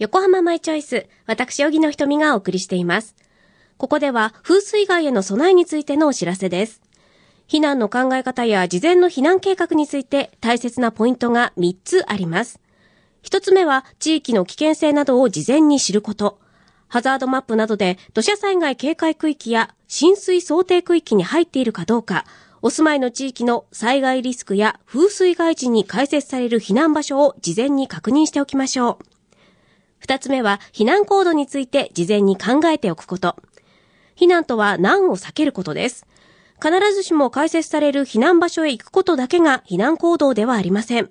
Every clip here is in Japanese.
横浜マイチョイス、私、小木の瞳がお送りしています。ここでは、風水害への備えについてのお知らせです。避難の考え方や事前の避難計画について大切なポイントが3つあります。1つ目は、地域の危険性などを事前に知ること。ハザードマップなどで土砂災害警戒区域や浸水想定区域に入っているかどうか、お住まいの地域の災害リスクや風水害時に開設される避難場所を事前に確認しておきましょう。二つ目は、避難行動について事前に考えておくこと。避難とは難を避けることです。必ずしも開設される避難場所へ行くことだけが避難行動ではありません。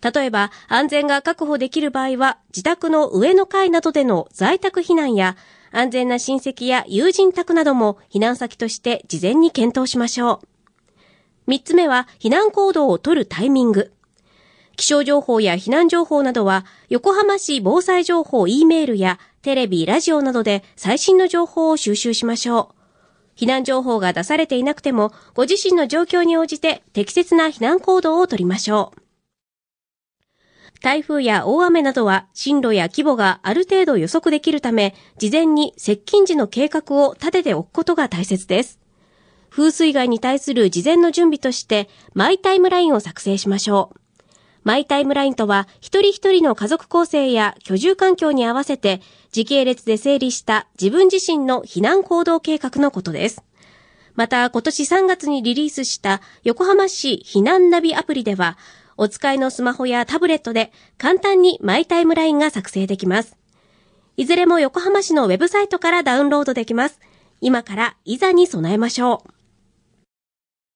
例えば、安全が確保できる場合は、自宅の上の階などでの在宅避難や、安全な親戚や友人宅なども避難先として事前に検討しましょう。三つ目は、避難行動を取るタイミング。気象情報や避難情報などは、横浜市防災情報 E メールやテレビ、ラジオなどで最新の情報を収集しましょう。避難情報が出されていなくても、ご自身の状況に応じて適切な避難行動をとりましょう。台風や大雨などは進路や規模がある程度予測できるため、事前に接近時の計画を立てておくことが大切です。風水害に対する事前の準備として、マイタイムラインを作成しましょう。マイタイムラインとは、一人一人の家族構成や居住環境に合わせて、時系列で整理した自分自身の避難行動計画のことです。また、今年3月にリリースした横浜市避難ナビアプリでは、お使いのスマホやタブレットで簡単にマイタイムラインが作成できます。いずれも横浜市のウェブサイトからダウンロードできます。今からいざに備えましょう。